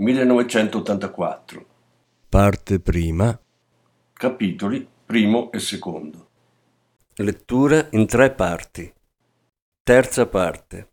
1984 Parte prima. Capitoli primo e secondo Lettura in tre parti. Terza parte.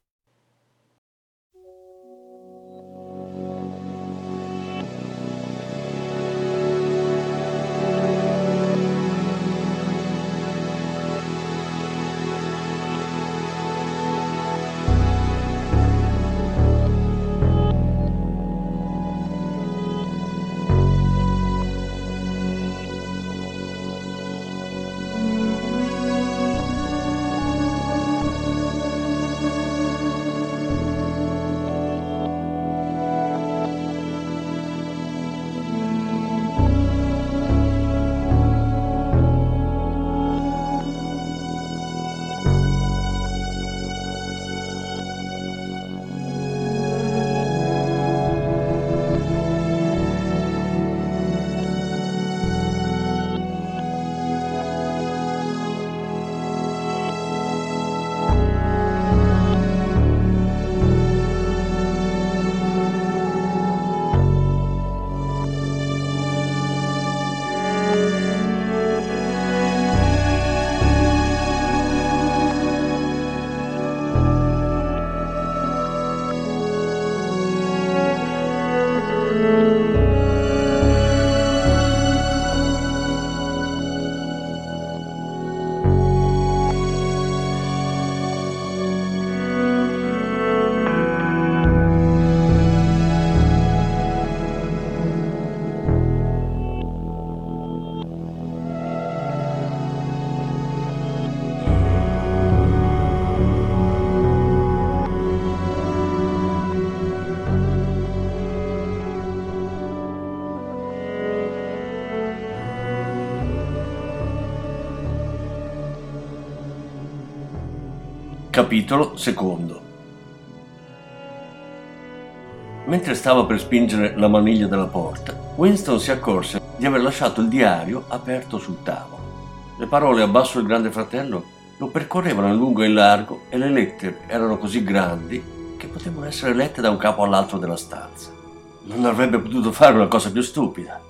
Capitolo secondo Mentre stava per spingere la maniglia della porta, Winston si accorse di aver lasciato il diario aperto sul tavolo. Le parole a basso del grande fratello lo percorrevano in lungo e in largo e le lettere erano così grandi che potevano essere lette da un capo all'altro della stanza. Non avrebbe potuto fare una cosa più stupida.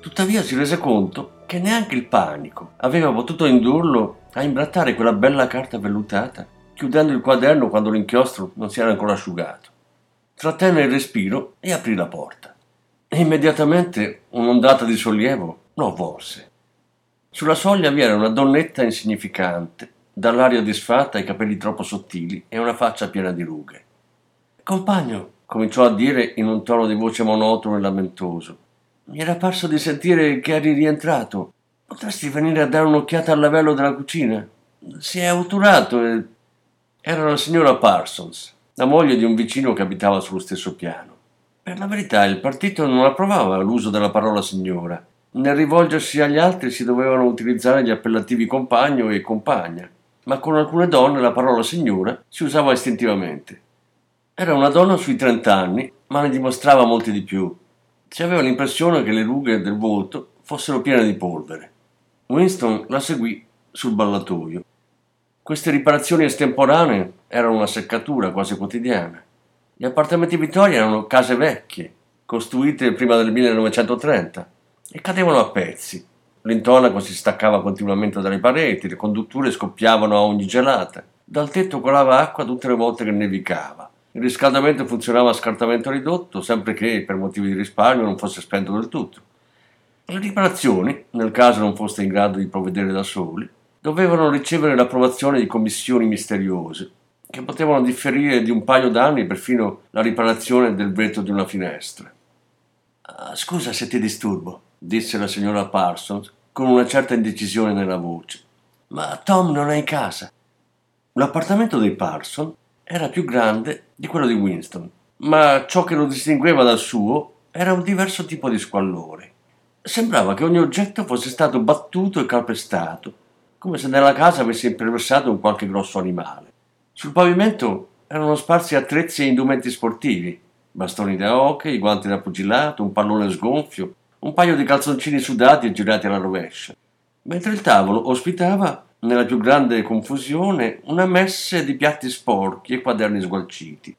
Tuttavia si rese conto che neanche il panico aveva potuto indurlo a imbrattare quella bella carta vellutata chiudendo il quaderno quando l'inchiostro non si era ancora asciugato. Trattenne il respiro e aprì la porta. E immediatamente un'ondata di sollievo lo avvolse. Sulla soglia vi era una donnetta insignificante, dall'aria disfatta, i capelli troppo sottili e una faccia piena di rughe. Compagno, cominciò a dire in un tono di voce monotono e lamentoso, mi era parso di sentire che eri rientrato. Potresti venire a dare un'occhiata al lavello della cucina? Si è autorato e era la signora Parsons, la moglie di un vicino che abitava sullo stesso piano. Per la verità il partito non approvava l'uso della parola signora. Nel rivolgersi agli altri si dovevano utilizzare gli appellativi compagno e compagna, ma con alcune donne la parola signora si usava istintivamente. Era una donna sui trent'anni, ma ne dimostrava molti di più. Si aveva l'impressione che le rughe del volto fossero piene di polvere. Winston la seguì sul ballatoio queste riparazioni estemporanee erano una seccatura quasi quotidiana. Gli appartamenti Vittoria erano case vecchie, costruite prima del 1930, e cadevano a pezzi. L'intonaco si staccava continuamente dalle pareti, le condutture scoppiavano a ogni gelata. Dal tetto colava acqua tutte le volte che nevicava. Il riscaldamento funzionava a scartamento ridotto, sempre che per motivi di risparmio non fosse spento del tutto. Le riparazioni, nel caso non foste in grado di provvedere da soli, dovevano ricevere l'approvazione di commissioni misteriose, che potevano differire di un paio d'anni perfino la riparazione del vetro di una finestra. Ah, scusa se ti disturbo, disse la signora Parsons con una certa indecisione nella voce, ma Tom non è in casa. L'appartamento dei Parsons era più grande di quello di Winston, ma ciò che lo distingueva dal suo era un diverso tipo di squallore. Sembrava che ogni oggetto fosse stato battuto e calpestato, come se nella casa avesse imperversato un qualche grosso animale. Sul pavimento erano sparsi attrezzi e indumenti sportivi, bastoni da hockey, guanti da pugilato, un pallone sgonfio, un paio di calzoncini sudati e girati alla rovescia, mentre il tavolo ospitava, nella più grande confusione, una messe di piatti sporchi e quaderni sgualciti.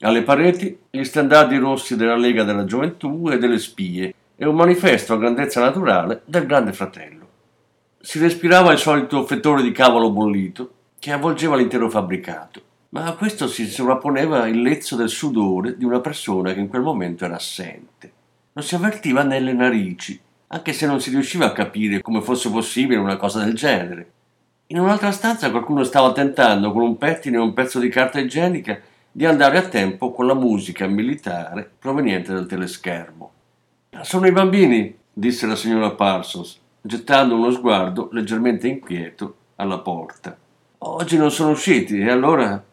Alle pareti gli standardi rossi della Lega della Gioventù e delle Spie e un manifesto a grandezza naturale del Grande Fratello. Si respirava il solito fettore di cavolo bollito che avvolgeva l'intero fabbricato, ma a questo si sovrapponeva il lezzo del sudore di una persona che in quel momento era assente. Lo si avvertiva nelle narici, anche se non si riusciva a capire come fosse possibile una cosa del genere. In un'altra stanza qualcuno stava tentando con un pettine e un pezzo di carta igienica di andare a tempo con la musica militare proveniente dal teleschermo. Sono i bambini, disse la signora Parsons, gettando uno sguardo leggermente inquieto alla porta. Oggi non sono usciti e allora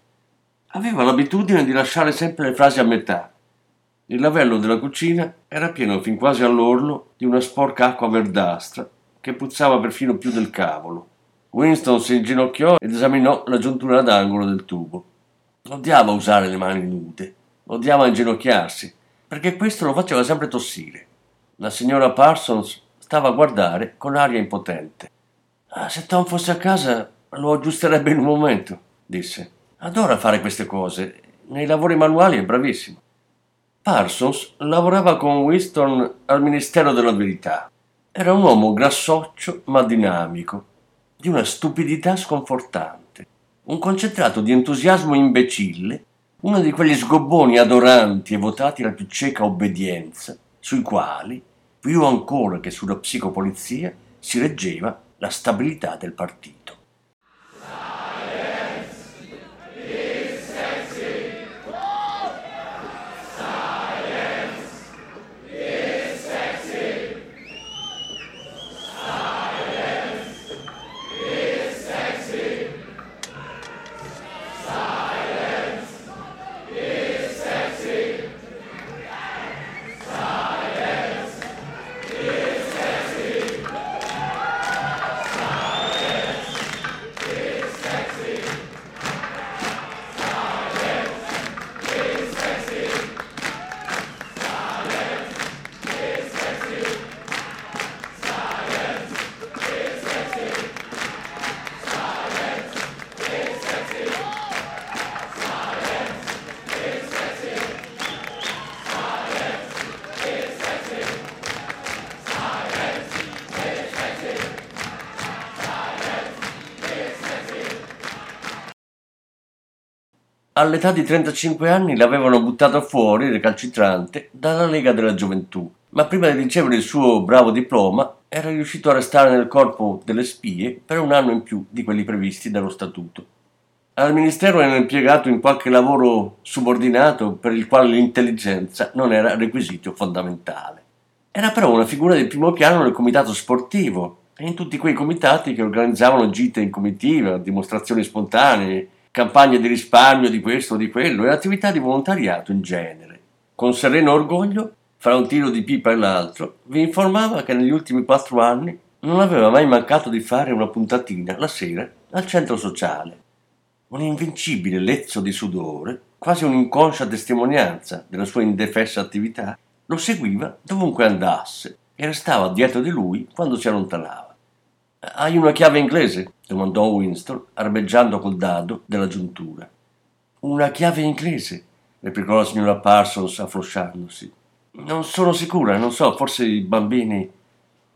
aveva l'abitudine di lasciare sempre le frasi a metà. Il lavello della cucina era pieno fin quasi all'orlo di una sporca acqua verdastra che puzzava perfino più del cavolo. Winston si inginocchiò ed esaminò la giuntura d'angolo del tubo. Odiava usare le mani nude, odiava inginocchiarsi, perché questo lo faceva sempre tossire. La signora Parsons stava a guardare con aria impotente. Ah, se Tom fosse a casa lo aggiusterebbe in un momento, disse. Adora fare queste cose. Nei lavori manuali è bravissimo. Parsons lavorava con Winston al Ministero della Verità. Era un uomo grassoccio ma dinamico, di una stupidità sconfortante un concentrato di entusiasmo imbecille, uno di quegli sgobboni adoranti e votati alla più cieca obbedienza, sui quali, più ancora che sulla psicopolizia, si reggeva la stabilità del partito. All'età di 35 anni l'avevano buttato fuori, recalcitrante, dalla Lega della Gioventù, ma prima di ricevere il suo bravo diploma era riuscito a restare nel corpo delle spie per un anno in più di quelli previsti dallo statuto. Al ministero era impiegato in qualche lavoro subordinato per il quale l'intelligenza non era requisito fondamentale. Era però una figura di primo piano nel comitato sportivo e in tutti quei comitati che organizzavano gite in comitiva, dimostrazioni spontanee, campagne di risparmio di questo o di quello e attività di volontariato in genere. Con sereno orgoglio, fra un tiro di pipa e l'altro, vi informava che negli ultimi quattro anni non aveva mai mancato di fare una puntatina la sera al centro sociale. Un invincibile lezzo di sudore, quasi un'inconscia testimonianza della sua indefessa attività, lo seguiva dovunque andasse e restava dietro di lui quando si allontanava. Hai una chiave inglese? domandò Winston, arbeggiando col dado della giuntura. Una chiave inglese? replicò la signora Parsons afflosciandosi. Non sono sicura, non so, forse i bambini.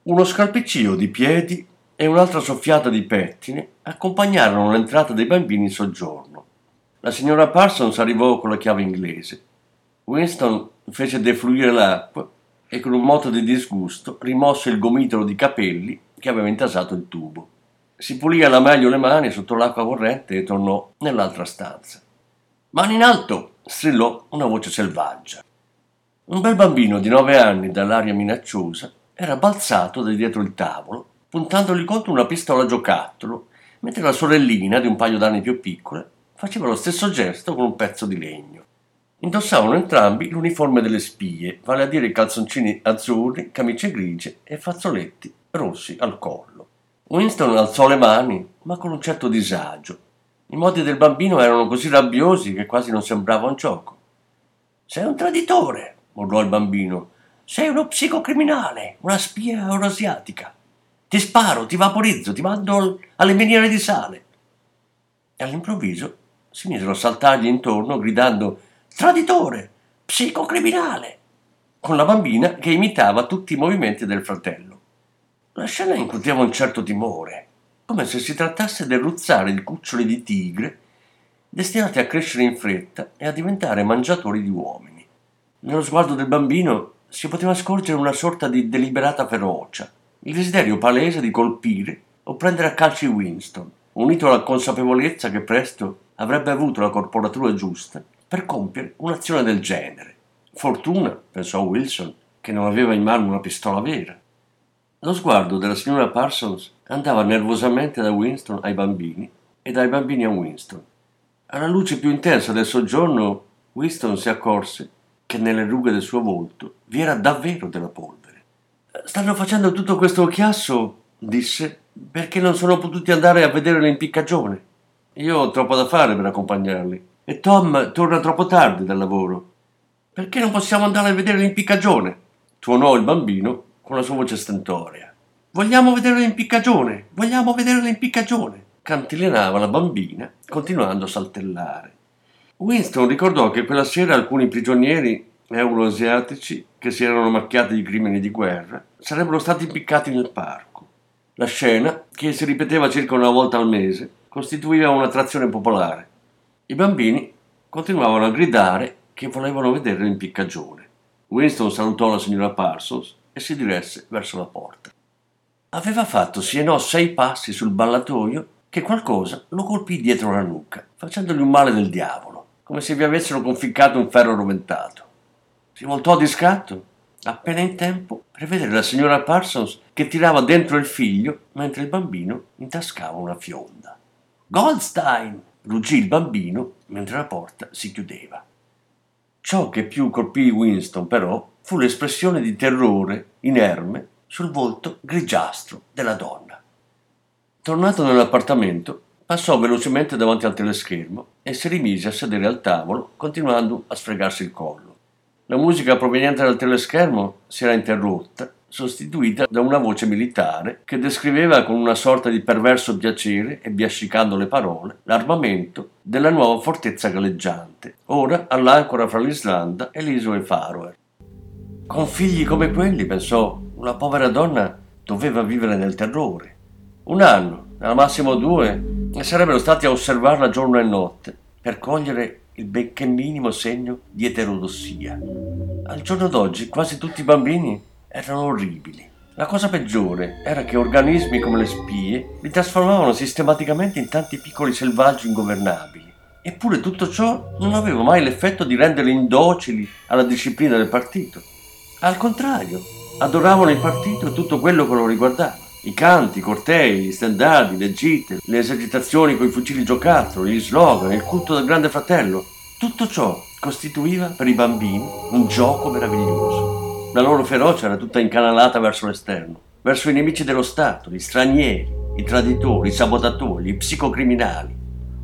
Uno scalpiccio di piedi e un'altra soffiata di pettine accompagnarono l'entrata dei bambini in soggiorno. La signora Parsons arrivò con la chiave inglese. Winston fece defluire l'acqua e con un moto di disgusto rimosse il gomitolo di capelli che aveva intasato il tubo. Si pulì alla meglio le mani sotto l'acqua corrente e tornò nell'altra stanza. Mani in alto! strillò una voce selvaggia. Un bel bambino di nove anni dall'aria minacciosa era balzato da dietro il tavolo, puntandogli contro una pistola giocattolo, mentre la sorellina, di un paio d'anni più piccola, faceva lo stesso gesto con un pezzo di legno. Indossavano entrambi l'uniforme delle spie, vale a dire calzoncini azzurri, camicie grigie e fazzoletti rossi al collo. Winston alzò le mani, ma con un certo disagio. I modi del bambino erano così rabbiosi che quasi non sembrava un gioco. Sei un traditore, urlò il bambino. Sei uno psicocriminale, una spia euroasiatica. Ti sparo, ti vaporizzo, ti mando alle miniere di sale. E all'improvviso si misero a saltargli intorno gridando traditore, psicocriminale, con la bambina che imitava tutti i movimenti del fratello. La scena incuteva un certo timore, come se si trattasse del ruzzare di cuccioli di tigre destinati a crescere in fretta e a diventare mangiatori di uomini. Nello sguardo del bambino si poteva scorgere una sorta di deliberata ferocia, il desiderio palese di colpire o prendere a calci Winston, unito alla consapevolezza che presto avrebbe avuto la corporatura giusta per compiere un'azione del genere. Fortuna, pensò Wilson, che non aveva in mano una pistola vera. Lo sguardo della signora Parsons andava nervosamente da Winston ai bambini e dai bambini a Winston. Alla luce più intensa del soggiorno, Winston si accorse che nelle rughe del suo volto vi era davvero della polvere. Stanno facendo tutto questo chiasso, disse, perché non sono potuti andare a vedere l'impiccagione. Io ho troppo da fare per accompagnarli. E Tom torna troppo tardi dal lavoro. Perché non possiamo andare a vedere l'impiccagione? tuonò il bambino con la sua voce stentorea. Vogliamo vedere l'impiccagione! Vogliamo vedere l'impiccagione! cantilenava la bambina, continuando a saltellare. Winston ricordò che quella sera alcuni prigionieri euroasiatici che si erano macchiati di crimini di guerra sarebbero stati impiccati nel parco. La scena, che si ripeteva circa una volta al mese, costituiva un'attrazione popolare. I bambini continuavano a gridare che volevano vedere l'impiccagione. Winston salutò la signora Parsons e si diresse verso la porta. Aveva fatto sì no sei passi sul ballatoio che qualcosa lo colpì dietro la nuca, facendogli un male del diavolo, come se vi avessero conficcato un ferro roventato. Si voltò di scatto, appena in tempo per vedere la signora Parsons che tirava dentro il figlio mentre il bambino intascava una fionda. Goldstein! ruggì il bambino mentre la porta si chiudeva. Ciò che più colpì Winston, però, fu l'espressione di terrore inerme sul volto grigiastro della donna. Tornato nell'appartamento, passò velocemente davanti al teleschermo e si rimise a sedere al tavolo, continuando a sfregarsi il collo. La musica proveniente dal teleschermo si era interrotta sostituita da una voce militare che descriveva con una sorta di perverso piacere e biascicando le parole l'armamento della nuova fortezza galleggiante, ora all'ancora fra l'Islanda e le isole Faroe. Con figli come quelli, pensò, una povera donna doveva vivere nel terrore. Un anno, al massimo due, e sarebbero stati a osservarla giorno e notte per cogliere il benché minimo segno di eterodossia. Al giorno d'oggi quasi tutti i bambini erano orribili. La cosa peggiore era che organismi come le spie li trasformavano sistematicamente in tanti piccoli selvaggi ingovernabili. Eppure tutto ciò non aveva mai l'effetto di renderli indocili alla disciplina del partito. Al contrario, adoravano il partito e tutto quello che lo riguardava. I canti, i cortei, gli stendardi, le gite, le esercitazioni con i fucili giocattoli, gli slogan, il culto del grande fratello. Tutto ciò costituiva per i bambini un gioco meraviglioso. La loro ferocia era tutta incanalata verso l'esterno, verso i nemici dello Stato, gli stranieri, i traditori, i sabotatori, i psicocriminali.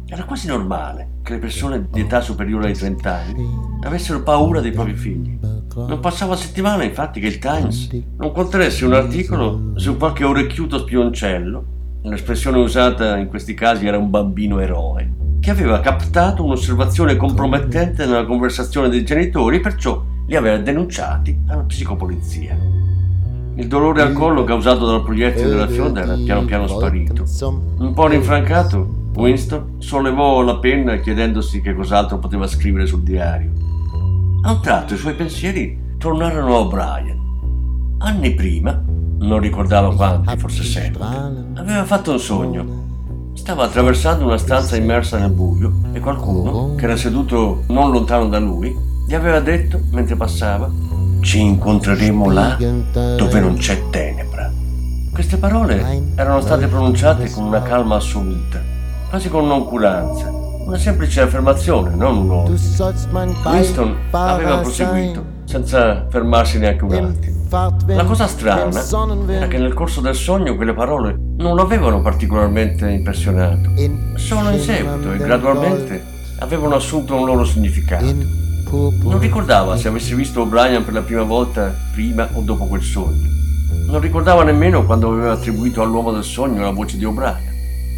Era quasi normale che le persone di età superiore ai 30 anni avessero paura dei propri figli. Non passava settimana, infatti, che il Times non contenesse un articolo su qualche orecchiuto spioncello, l'espressione usata in questi casi era un bambino eroe, che aveva captato un'osservazione compromettente nella conversazione dei genitori, perciò li aveva denunciati alla psicopolizia. Il dolore al collo causato dal proiettile della fionda era piano piano sparito. Un po' rinfrancato, Winston sollevò la penna chiedendosi che cos'altro poteva scrivere sul diario. A un tratto i suoi pensieri tornarono a O'Brien. Anni prima, non ricordava quanti, forse sette, aveva fatto un sogno. Stava attraversando una stanza immersa nel buio e qualcuno, che era seduto non lontano da lui, gli aveva detto mentre passava, ci incontreremo là dove non c'è tenebra. Queste parole erano state pronunciate con una calma assoluta, quasi con noncuranza, Una semplice affermazione, non un ordine. Winston aveva proseguito, senza fermarsi neanche un attimo. La cosa strana era che nel corso del sogno quelle parole non lo avevano particolarmente impressionato. Solo in seguito e gradualmente avevano assunto un loro significato. Non ricordava se avesse visto O'Brien per la prima volta prima o dopo quel sogno. Non ricordava nemmeno quando aveva attribuito all'uomo del sogno la voce di O'Brien.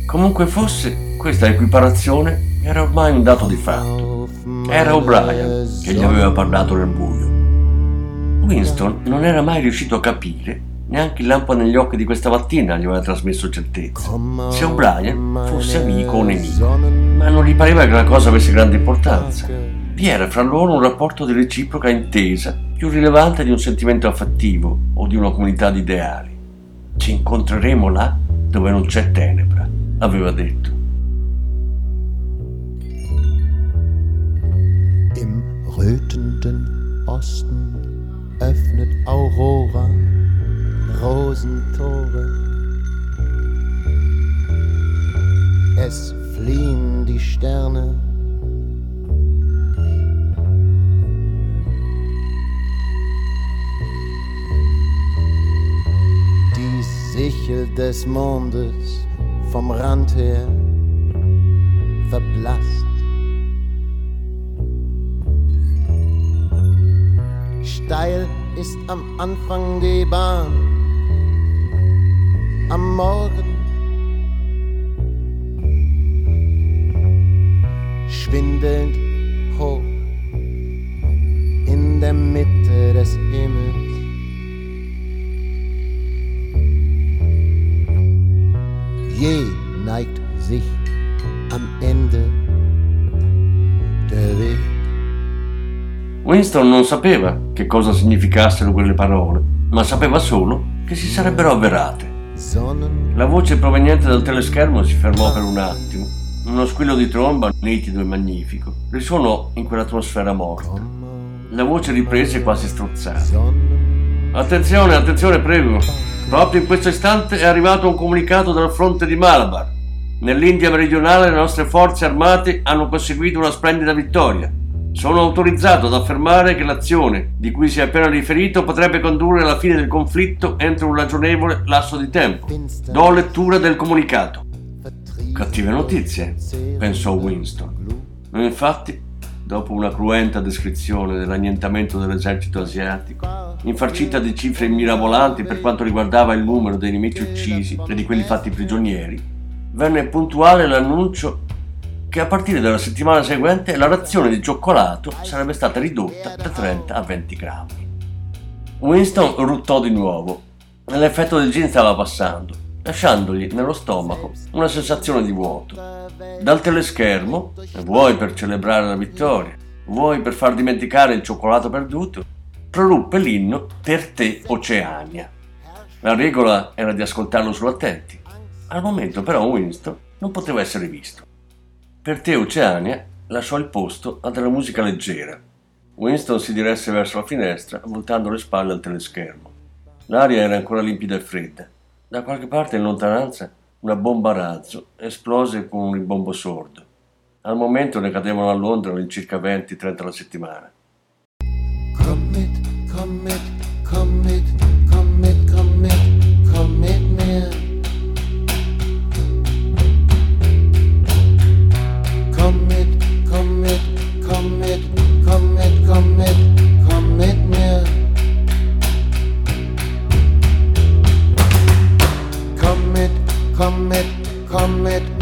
Comunque fosse, questa equiparazione era ormai un dato di fatto. Era O'Brien che gli aveva parlato nel buio. Winston non era mai riuscito a capire, neanche il lampo negli occhi di questa mattina gli aveva trasmesso certezza, se O'Brien fosse amico o nemico, ma non gli pareva che la cosa avesse grande importanza. Vi era fra loro un rapporto di reciproca intesa più rilevante di un sentimento affettivo o di una comunità di ideali. Ci incontreremo là dove non c'è tenebra, aveva detto. Osten öffnet Aurora Rosentore. Es fliehen die Sterne. Die Sichel des Mondes vom Rand her verblasst. Steil ist am Anfang die Bahn. Am Morgen schwindelnd hoch in der Mitte des Himmels. Je neigt sich Winston non sapeva che cosa significassero quelle parole, ma sapeva solo che si sarebbero avverate. La voce proveniente dal teleschermo si fermò per un attimo. Uno squillo di tromba, nitido e magnifico, risuonò in quell'atmosfera morta. La voce riprese quasi strozzata. Attenzione, attenzione, prego. Proprio in questo istante è arrivato un comunicato dal fronte di Malabar. Nell'India meridionale le nostre forze armate hanno conseguito una splendida vittoria. Sono autorizzato ad affermare che l'azione di cui si è appena riferito potrebbe condurre alla fine del conflitto entro un ragionevole lasso di tempo. Do lettura del comunicato. Cattive notizie, pensò Winston. E Infatti, dopo una cruenta descrizione dell'annientamento dell'esercito asiatico, infarcita di cifre mirabolanti per quanto riguardava il numero dei nemici uccisi e di quelli fatti prigionieri, venne puntuale l'annuncio che a partire dalla settimana seguente la razione di cioccolato sarebbe stata ridotta da 30 a 20 grammi. Winston ruttò di nuovo. L'effetto del gin stava passando, lasciandogli nello stomaco una sensazione di vuoto. Dal teleschermo, vuoi per celebrare la vittoria, vuoi per far dimenticare il cioccolato perduto, proruppe l'inno Per te Oceania. La regola era di ascoltarlo sull'attenti. Al momento però Winston non poteva essere visto. Per te Oceania lasciò il posto a della musica leggera. Winston si diresse verso la finestra, voltando le spalle al teleschermo. L'aria era ancora limpida e fredda. Da qualche parte in lontananza una bomba a razzo esplose con un rimbombo sordo. Al momento ne cadevano a Londra all'incirca 20-30 alla settimana. Commit, commit, commit, Commit, commit,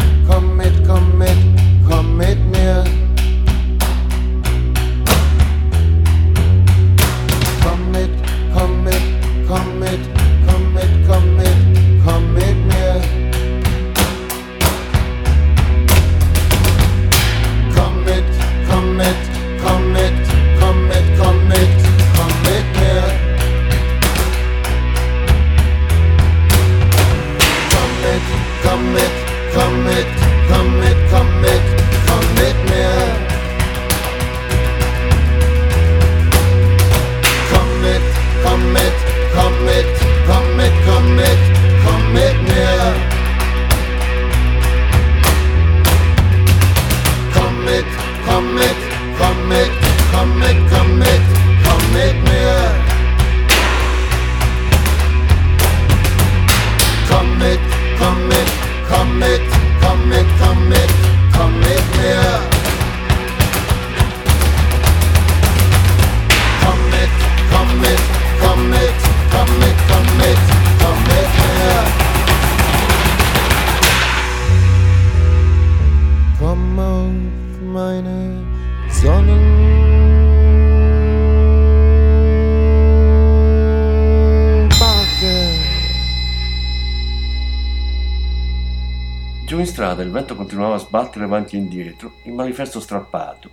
Giù in strada il vento continuava a sbattere avanti e indietro il manifesto strappato,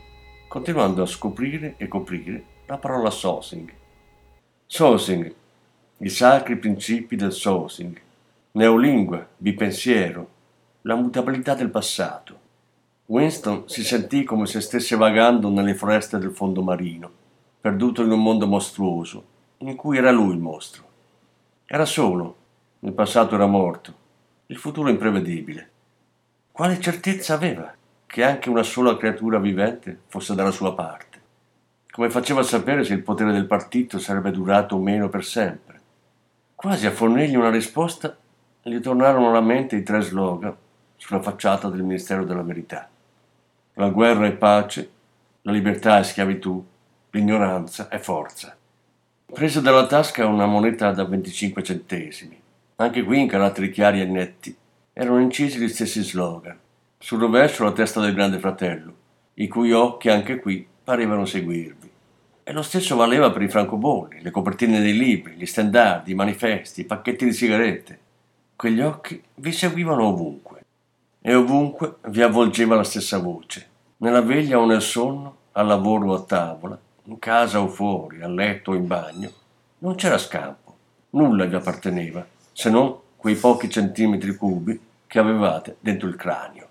continuando a scoprire e coprire la parola Sosing. Sosing, i sacri principi del Sosing, neolingua, bipensiero, la mutabilità del passato. Winston si sentì come se stesse vagando nelle foreste del fondo marino, perduto in un mondo mostruoso, in cui era lui il mostro. Era solo, il passato era morto, il futuro imprevedibile. Quale certezza aveva che anche una sola creatura vivente fosse dalla sua parte? Come faceva a sapere se il potere del partito sarebbe durato o meno per sempre? Quasi a fornirgli una risposta, gli tornarono alla mente i tre slogan sulla facciata del Ministero della Verità. La guerra è pace, la libertà è schiavitù, l'ignoranza è forza. Prese dalla tasca una moneta da 25 centesimi. Anche qui, in caratteri chiari e netti, erano incisi gli stessi slogan. Sul rovescio la testa del grande fratello, i cui occhi anche qui parevano seguirvi. E lo stesso valeva per i francobolli, le copertine dei libri, gli stendardi, i manifesti, i pacchetti di sigarette. Quegli occhi vi seguivano ovunque. E ovunque vi avvolgeva la stessa voce. Nella veglia o nel sonno, al lavoro o a tavola, in casa o fuori, a letto o in bagno, non c'era scampo. Nulla vi apparteneva, se non quei pochi centimetri cubi che avevate dentro il cranio.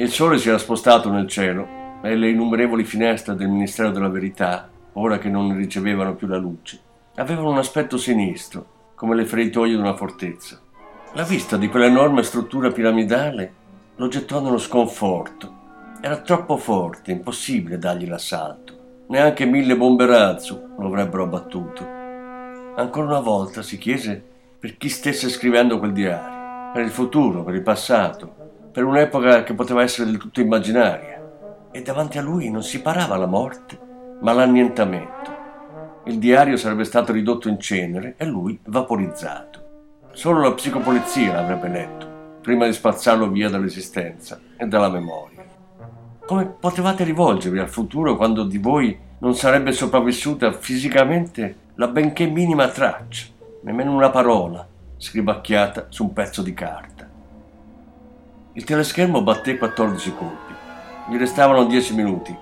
Il sole si era spostato nel cielo e le innumerevoli finestre del Ministero della Verità, ora che non ricevevano più la luce, avevano un aspetto sinistro, come le feritoie di una fortezza. La vista di quell'enorme struttura piramidale lo gettò nello sconforto. Era troppo forte, impossibile dargli l'assalto. Neanche mille bombe razzo lo avrebbero abbattuto. Ancora una volta si chiese per chi stesse scrivendo quel diario, per il futuro, per il passato, per un'epoca che poteva essere del tutto immaginaria. E davanti a lui non si parava la morte, ma l'annientamento. Il diario sarebbe stato ridotto in cenere e lui vaporizzato. Solo la psicopolizia l'avrebbe letto, prima di spazzarlo via dall'esistenza e dalla memoria. Come potevate rivolgervi al futuro quando di voi non sarebbe sopravvissuta fisicamente la benché minima traccia, nemmeno una parola, scribacchiata su un pezzo di carta? Il teleschermo batté 14 colpi. Gli restavano 10 minuti.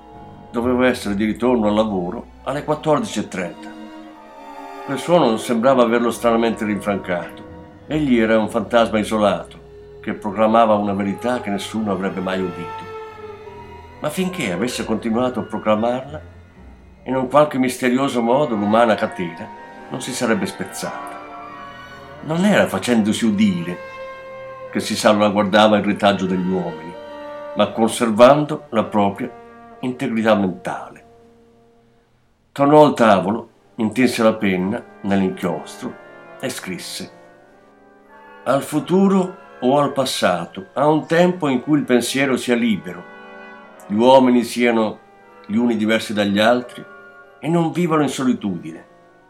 Doveva essere di ritorno al lavoro alle 14.30. Quel suono sembrava averlo stranamente rinfrancato. Egli era un fantasma isolato, che proclamava una verità che nessuno avrebbe mai udito. Ma finché avesse continuato a proclamarla, in un qualche misterioso modo l'umana catena non si sarebbe spezzata. Non era facendosi udire che si salvaguardava il retaggio degli uomini, ma conservando la propria integrità mentale. Tornò al tavolo, intinse la penna nell'inchiostro e scrisse Al futuro o al passato, a un tempo in cui il pensiero sia libero, gli uomini siano gli uni diversi dagli altri e non vivano in solitudine,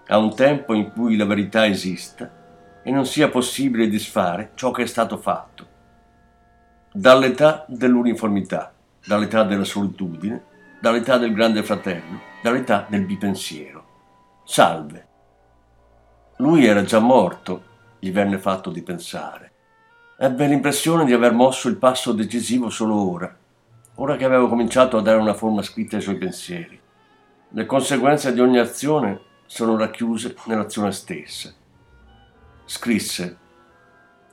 a un tempo in cui la verità esista e non sia possibile disfare ciò che è stato fatto. Dall'età dell'uniformità, dall'età della solitudine, dall'età del grande fratello, dall'età del bipensiero. Salve. Lui era già morto, gli venne fatto di pensare. Ebbe l'impressione di aver mosso il passo decisivo solo ora, ora che avevo cominciato a dare una forma scritta ai suoi pensieri. Le conseguenze di ogni azione sono racchiuse nell'azione stessa. Scrisse,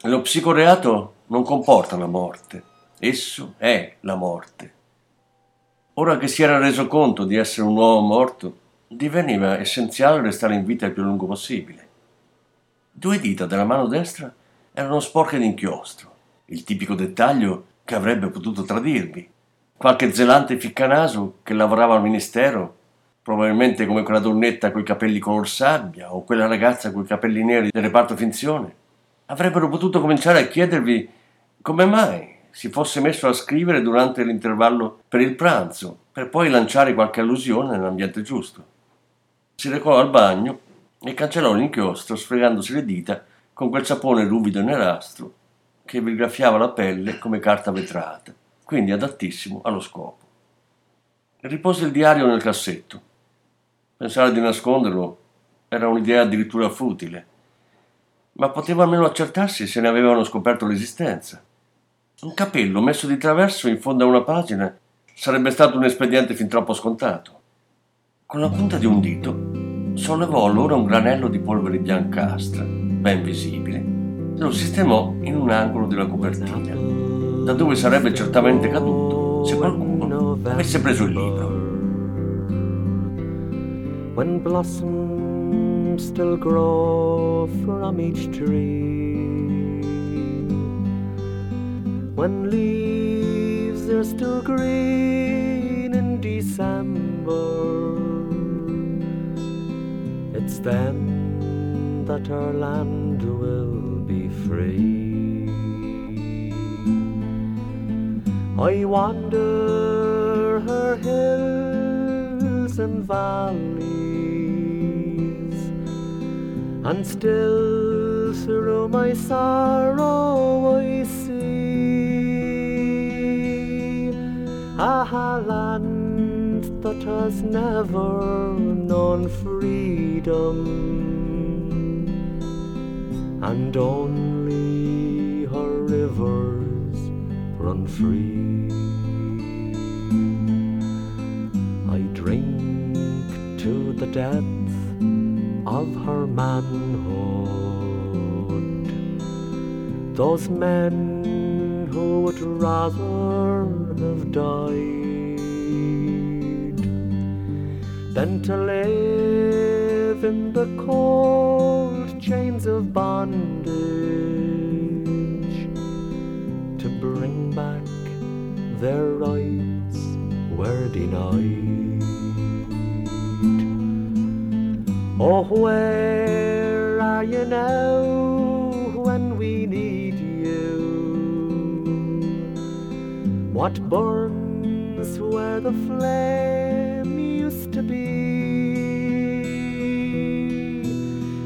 lo psicoreato non comporta la morte, esso è la morte. Ora che si era reso conto di essere un uomo morto, diveniva essenziale restare in vita il più lungo possibile. Due dita della mano destra erano sporche d'inchiostro, il tipico dettaglio che avrebbe potuto tradirmi. Qualche zelante ficcanaso che lavorava al ministero, probabilmente come quella donnetta coi capelli color sabbia o quella ragazza coi capelli neri del reparto finzione, avrebbero potuto cominciare a chiedervi come mai si fosse messo a scrivere durante l'intervallo per il pranzo, per poi lanciare qualche allusione nell'ambiente giusto. Si recò al bagno e cancellò l'inchiostro sfregandosi le dita con quel sapone ruvido e nerastro che vi graffiava la pelle come carta vetrata, quindi adattissimo allo scopo. Ripose il diario nel cassetto. Pensare di nasconderlo era un'idea addirittura futile, ma poteva almeno accertarsi se ne avevano scoperto l'esistenza. Un capello messo di traverso in fondo a una pagina sarebbe stato un espediente fin troppo scontato. Con la punta di un dito sollevò allora un granello di polvere biancastra, ben visibile, e lo sistemò in un angolo della copertina, da dove sarebbe certamente caduto se qualcuno avesse preso il libro. When blossoms still grow from each tree when leaves are still green in December. It's then that our land will be free. I wander her hills and valleys, and still through my sorrow I a land that has never known freedom, and only her rivers run free. I drink to the depth of her manhood, those men who would rather have died than to live in the cold chains of bondage to bring back their rights were denied. Oh, where are you now when we need you? What burns where the flame used to be?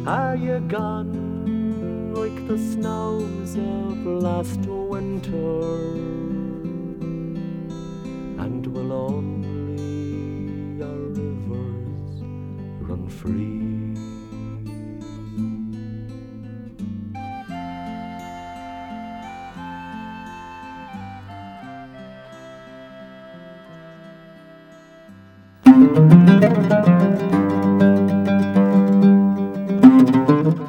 Are you gone like the snows of last winter? And will only